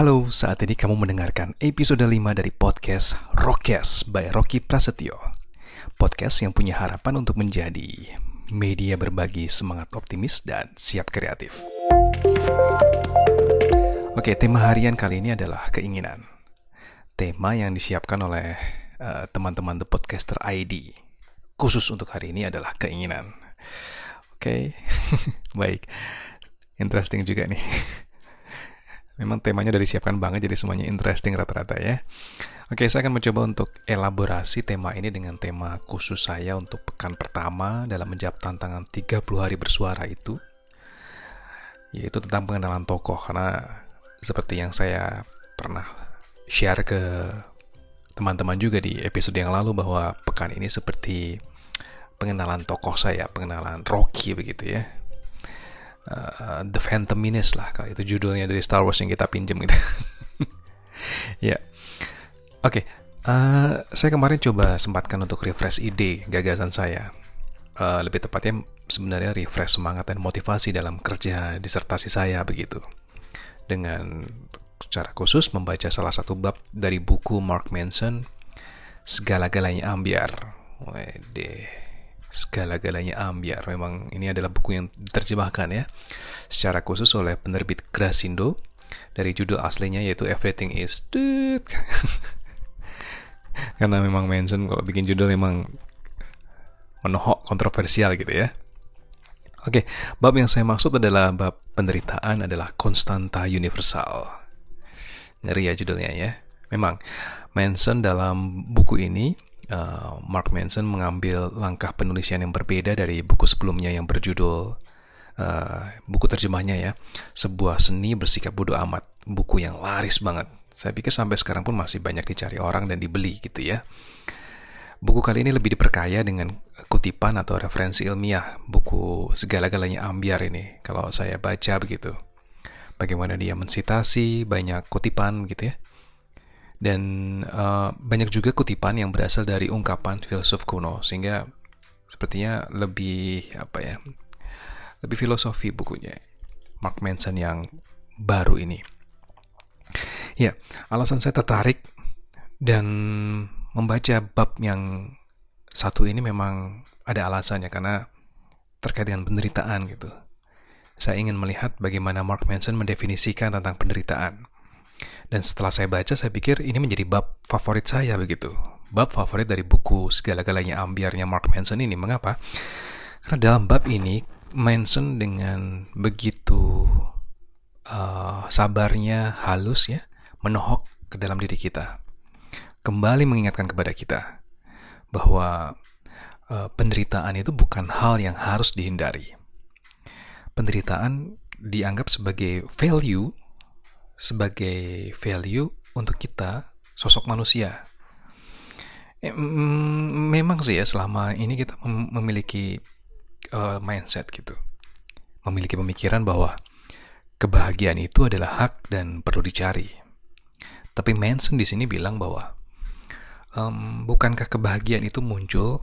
Halo, saat ini kamu mendengarkan episode 5 dari podcast Rockcast by Rocky Prasetyo. Podcast yang punya harapan untuk menjadi media berbagi semangat optimis dan siap kreatif. Oke, tema harian kali ini adalah keinginan. Tema yang disiapkan oleh uh, teman-teman The Podcaster ID. Khusus untuk hari ini adalah keinginan. Oke, baik. Interesting juga nih. Memang temanya udah disiapkan banget jadi semuanya interesting rata-rata ya. Oke, saya akan mencoba untuk elaborasi tema ini dengan tema khusus saya untuk pekan pertama dalam menjawab tantangan 30 hari bersuara itu. Yaitu tentang pengenalan tokoh karena seperti yang saya pernah share ke teman-teman juga di episode yang lalu bahwa pekan ini seperti pengenalan tokoh saya, pengenalan Rocky begitu ya uh, The Phantom Menace lah kalau itu judulnya dari Star Wars yang kita pinjam gitu. ya, oke. Okay. Uh, eh, saya kemarin coba sempatkan untuk refresh ide gagasan saya. Uh, lebih tepatnya sebenarnya refresh semangat dan motivasi dalam kerja disertasi saya begitu. Dengan secara khusus membaca salah satu bab dari buku Mark Manson Segala-galanya ambiar. Wede segala-galanya ambiar. Memang ini adalah buku yang diterjemahkan ya secara khusus oleh penerbit Grasindo dari judul aslinya yaitu Everything is Dead. Karena memang mention kalau bikin judul memang menohok kontroversial gitu ya. Oke, bab yang saya maksud adalah bab penderitaan adalah konstanta universal. Ngeri ya judulnya ya. Memang Manson dalam buku ini uh, Mark Manson mengambil langkah penulisan yang berbeda dari buku sebelumnya yang berjudul uh, buku terjemahnya ya. Sebuah seni bersikap bodoh amat. Buku yang laris banget. Saya pikir sampai sekarang pun masih banyak dicari orang dan dibeli gitu ya. Buku kali ini lebih diperkaya dengan kutipan atau referensi ilmiah. Buku segala-galanya ambiar ini kalau saya baca begitu. Bagaimana dia mensitasi banyak kutipan gitu ya dan uh, banyak juga kutipan yang berasal dari ungkapan filsuf kuno sehingga sepertinya lebih apa ya lebih filosofi bukunya Mark Manson yang baru ini. Ya alasan saya tertarik dan membaca bab yang satu ini memang ada alasannya karena terkait dengan penderitaan gitu. Saya ingin melihat bagaimana Mark Manson mendefinisikan tentang penderitaan dan setelah saya baca, saya pikir ini menjadi bab favorit saya begitu. Bab favorit dari buku segala-galanya ambiarnya Mark Manson ini. Mengapa? Karena dalam bab ini, Manson dengan begitu uh, sabarnya, halus ya, menohok ke dalam diri kita. Kembali mengingatkan kepada kita bahwa uh, penderitaan itu bukan hal yang harus dihindari. Penderitaan dianggap sebagai value sebagai value untuk kita sosok manusia. Eh, memang sih ya selama ini kita memiliki uh, mindset gitu, memiliki pemikiran bahwa kebahagiaan itu adalah hak dan perlu dicari. Tapi Manson di sini bilang bahwa um, bukankah kebahagiaan itu muncul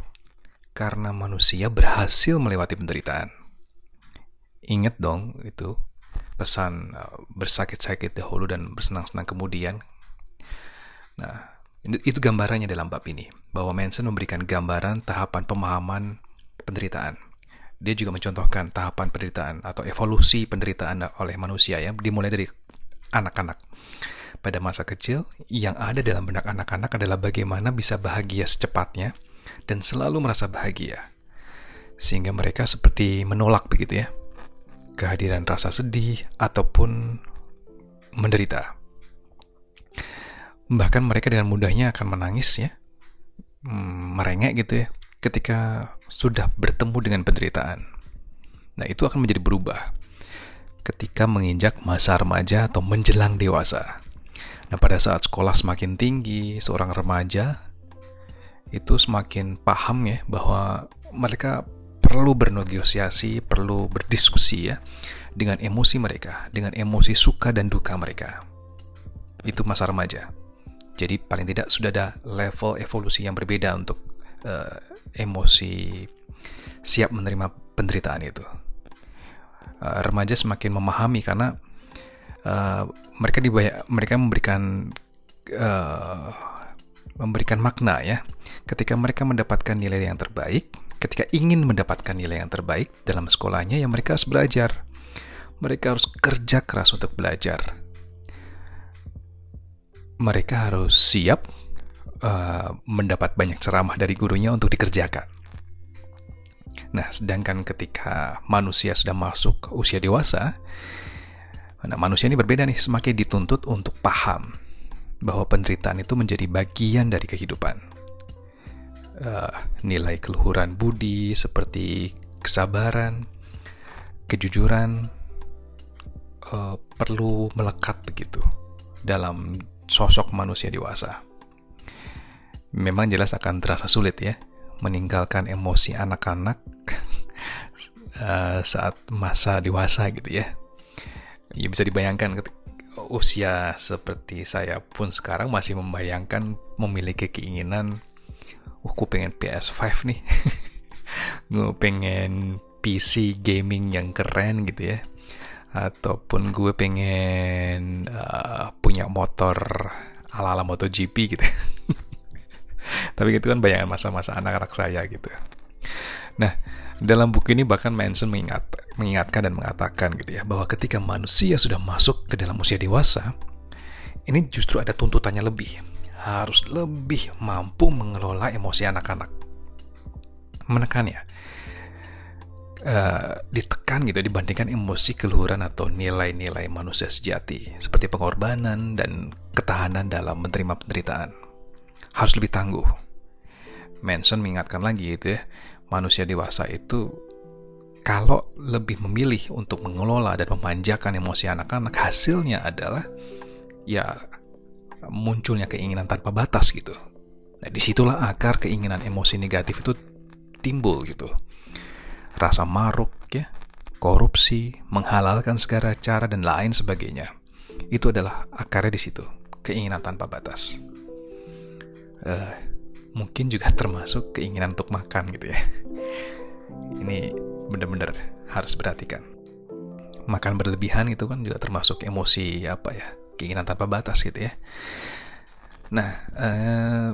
karena manusia berhasil melewati penderitaan? Ingat dong itu pesan uh, bersakit-sakit dahulu dan bersenang-senang kemudian. Nah, itu gambarannya dalam bab ini, bahwa Manson memberikan gambaran tahapan pemahaman penderitaan. Dia juga mencontohkan tahapan penderitaan atau evolusi penderitaan oleh manusia ya, dimulai dari anak-anak. Pada masa kecil, yang ada dalam benak anak-anak adalah bagaimana bisa bahagia secepatnya dan selalu merasa bahagia. Sehingga mereka seperti menolak begitu ya, kehadiran rasa sedih, ataupun menderita. Bahkan mereka dengan mudahnya akan menangis ya, hmm, merengek gitu ya, ketika sudah bertemu dengan penderitaan. Nah itu akan menjadi berubah ketika menginjak masa remaja atau menjelang dewasa. Nah pada saat sekolah semakin tinggi, seorang remaja itu semakin paham ya bahwa mereka perlu bernegosiasi, perlu berdiskusi ya dengan emosi mereka, dengan emosi suka dan duka mereka. Itu masa remaja. Jadi paling tidak sudah ada level evolusi yang berbeda untuk uh, emosi siap menerima penderitaan itu. Uh, remaja semakin memahami karena uh, mereka dibayar, mereka memberikan uh, memberikan makna ya ketika mereka mendapatkan nilai yang terbaik ketika ingin mendapatkan nilai yang terbaik dalam sekolahnya ya mereka harus belajar. Mereka harus kerja keras untuk belajar. Mereka harus siap uh, mendapat banyak ceramah dari gurunya untuk dikerjakan. Nah sedangkan ketika manusia sudah masuk usia dewasa Nah, manusia ini berbeda nih, semakin dituntut untuk paham bahwa penderitaan itu menjadi bagian dari kehidupan. Uh, nilai keluhuran budi seperti kesabaran, kejujuran uh, perlu melekat begitu dalam sosok manusia dewasa. Memang jelas akan terasa sulit ya meninggalkan emosi anak-anak uh, saat masa dewasa gitu ya ya bisa dibayangkan usia seperti saya pun sekarang masih membayangkan memiliki keinginan uh gue pengen PS5 nih. Gue pengen PC gaming yang keren gitu ya. Ataupun gue pengen uh, punya motor ala-ala MotoGP gitu. Tapi itu kan bayangan masa-masa anak-anak saya gitu. Nah dalam buku ini bahkan Manson mengingat, mengingatkan dan mengatakan gitu ya bahwa ketika manusia sudah masuk ke dalam usia dewasa, ini justru ada tuntutannya lebih, harus lebih mampu mengelola emosi anak-anak. Menekannya, uh, ditekan gitu dibandingkan emosi keluhuran atau nilai-nilai manusia sejati seperti pengorbanan dan ketahanan dalam menerima penderitaan. Harus lebih tangguh. Manson mengingatkan lagi gitu ya manusia dewasa itu kalau lebih memilih untuk mengelola dan memanjakan emosi anak-anak, hasilnya adalah ya munculnya keinginan tanpa batas gitu. Nah, di situlah akar keinginan emosi negatif itu timbul gitu. Rasa maruk ya, korupsi, menghalalkan segala cara dan lain sebagainya. Itu adalah akarnya di situ, keinginan tanpa batas. Uh, mungkin juga termasuk keinginan untuk makan gitu ya. Ini benar-benar harus perhatikan. Makan berlebihan itu kan juga termasuk emosi apa ya, keinginan tanpa batas gitu ya. Nah, eh,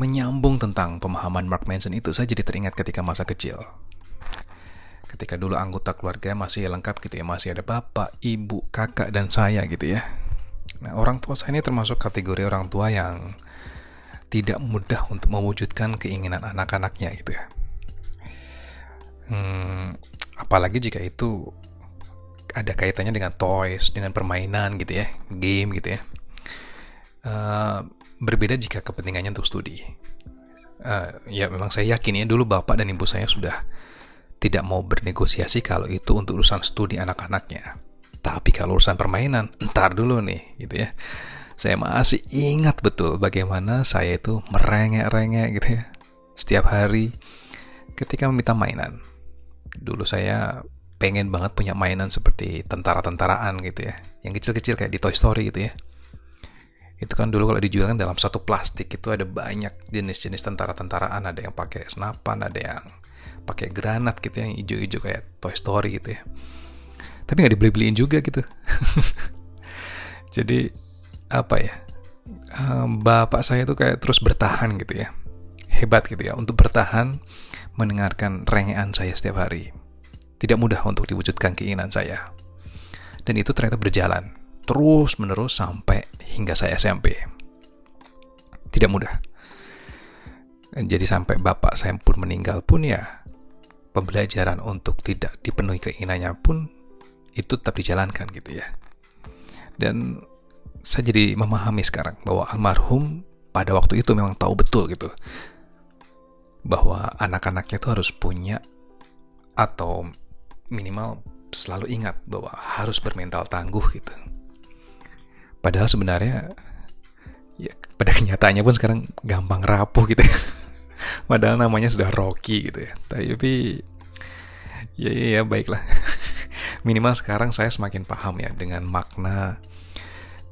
menyambung tentang pemahaman Mark Manson itu, saya jadi teringat ketika masa kecil. Ketika dulu anggota keluarga masih lengkap gitu ya, masih ada bapak, ibu, kakak, dan saya gitu ya. Nah, orang tua saya ini termasuk kategori orang tua yang tidak mudah untuk mewujudkan keinginan anak-anaknya gitu ya. Hmm, apalagi jika itu ada kaitannya dengan toys, dengan permainan gitu ya, game gitu ya. Uh, berbeda jika kepentingannya untuk studi. Uh, ya memang saya yakin ya dulu bapak dan ibu saya sudah tidak mau bernegosiasi kalau itu untuk urusan studi anak-anaknya. Tapi kalau urusan permainan, entar dulu nih gitu ya. Saya masih ingat betul bagaimana saya itu merengek-rengek gitu ya. Setiap hari ketika meminta mainan. Dulu saya pengen banget punya mainan seperti tentara-tentaraan gitu ya. Yang kecil-kecil kayak di Toy Story gitu ya. Itu kan dulu kalau dijual kan dalam satu plastik itu ada banyak jenis-jenis tentara-tentaraan. Ada yang pakai senapan, ada yang pakai granat gitu ya, yang hijau-hijau kayak Toy Story gitu ya. Tapi nggak dibeli-beliin juga gitu. Jadi apa ya bapak saya tuh kayak terus bertahan gitu ya hebat gitu ya untuk bertahan mendengarkan rengean saya setiap hari tidak mudah untuk diwujudkan keinginan saya. Dan itu ternyata berjalan terus menerus sampai hingga saya SMP tidak mudah. Jadi sampai bapak saya pun meninggal pun ya pembelajaran untuk tidak dipenuhi keinginannya pun itu tetap dijalankan gitu ya. Dan saya jadi memahami sekarang bahwa almarhum pada waktu itu memang tahu betul gitu bahwa anak-anaknya itu harus punya atau minimal selalu ingat bahwa harus bermental tangguh gitu. Padahal sebenarnya ya pada kenyataannya pun sekarang gampang rapuh gitu. Ya. Padahal namanya sudah Rocky gitu ya. Tapi ya ya, ya baiklah. Minimal sekarang saya semakin paham ya dengan makna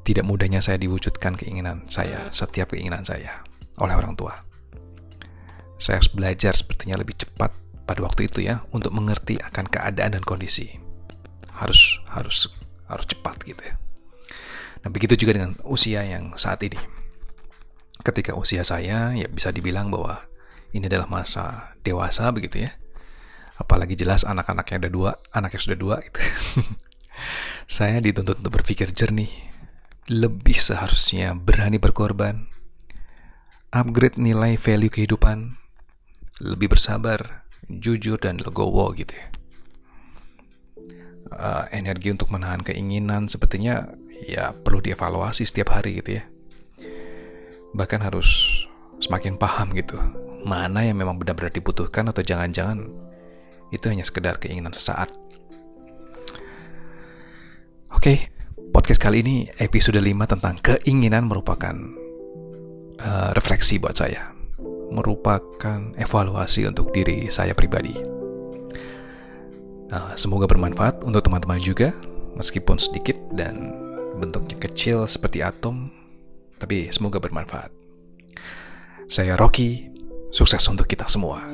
tidak mudahnya saya diwujudkan keinginan saya, setiap keinginan saya oleh orang tua. Saya harus belajar sepertinya lebih cepat pada waktu itu ya untuk mengerti akan keadaan dan kondisi. Harus harus harus cepat gitu ya. Nah begitu juga dengan usia yang saat ini. Ketika usia saya ya bisa dibilang bahwa ini adalah masa dewasa begitu ya. Apalagi jelas anak-anaknya ada dua, anaknya sudah dua gitu. saya dituntut untuk berpikir jernih, lebih seharusnya berani berkorban, upgrade nilai value kehidupan, lebih bersabar, jujur dan legowo gitu ya. Uh, energi untuk menahan keinginan sepertinya ya perlu dievaluasi setiap hari gitu ya. Bahkan harus semakin paham gitu mana yang memang benar-benar dibutuhkan atau jangan-jangan itu hanya sekedar keinginan sesaat. Oke, okay, podcast kali ini episode 5 tentang keinginan merupakan uh, refleksi buat saya. Merupakan evaluasi untuk diri saya pribadi. Uh, semoga bermanfaat untuk teman-teman juga, meskipun sedikit dan bentuknya kecil seperti atom, tapi semoga bermanfaat. Saya Rocky, sukses untuk kita semua.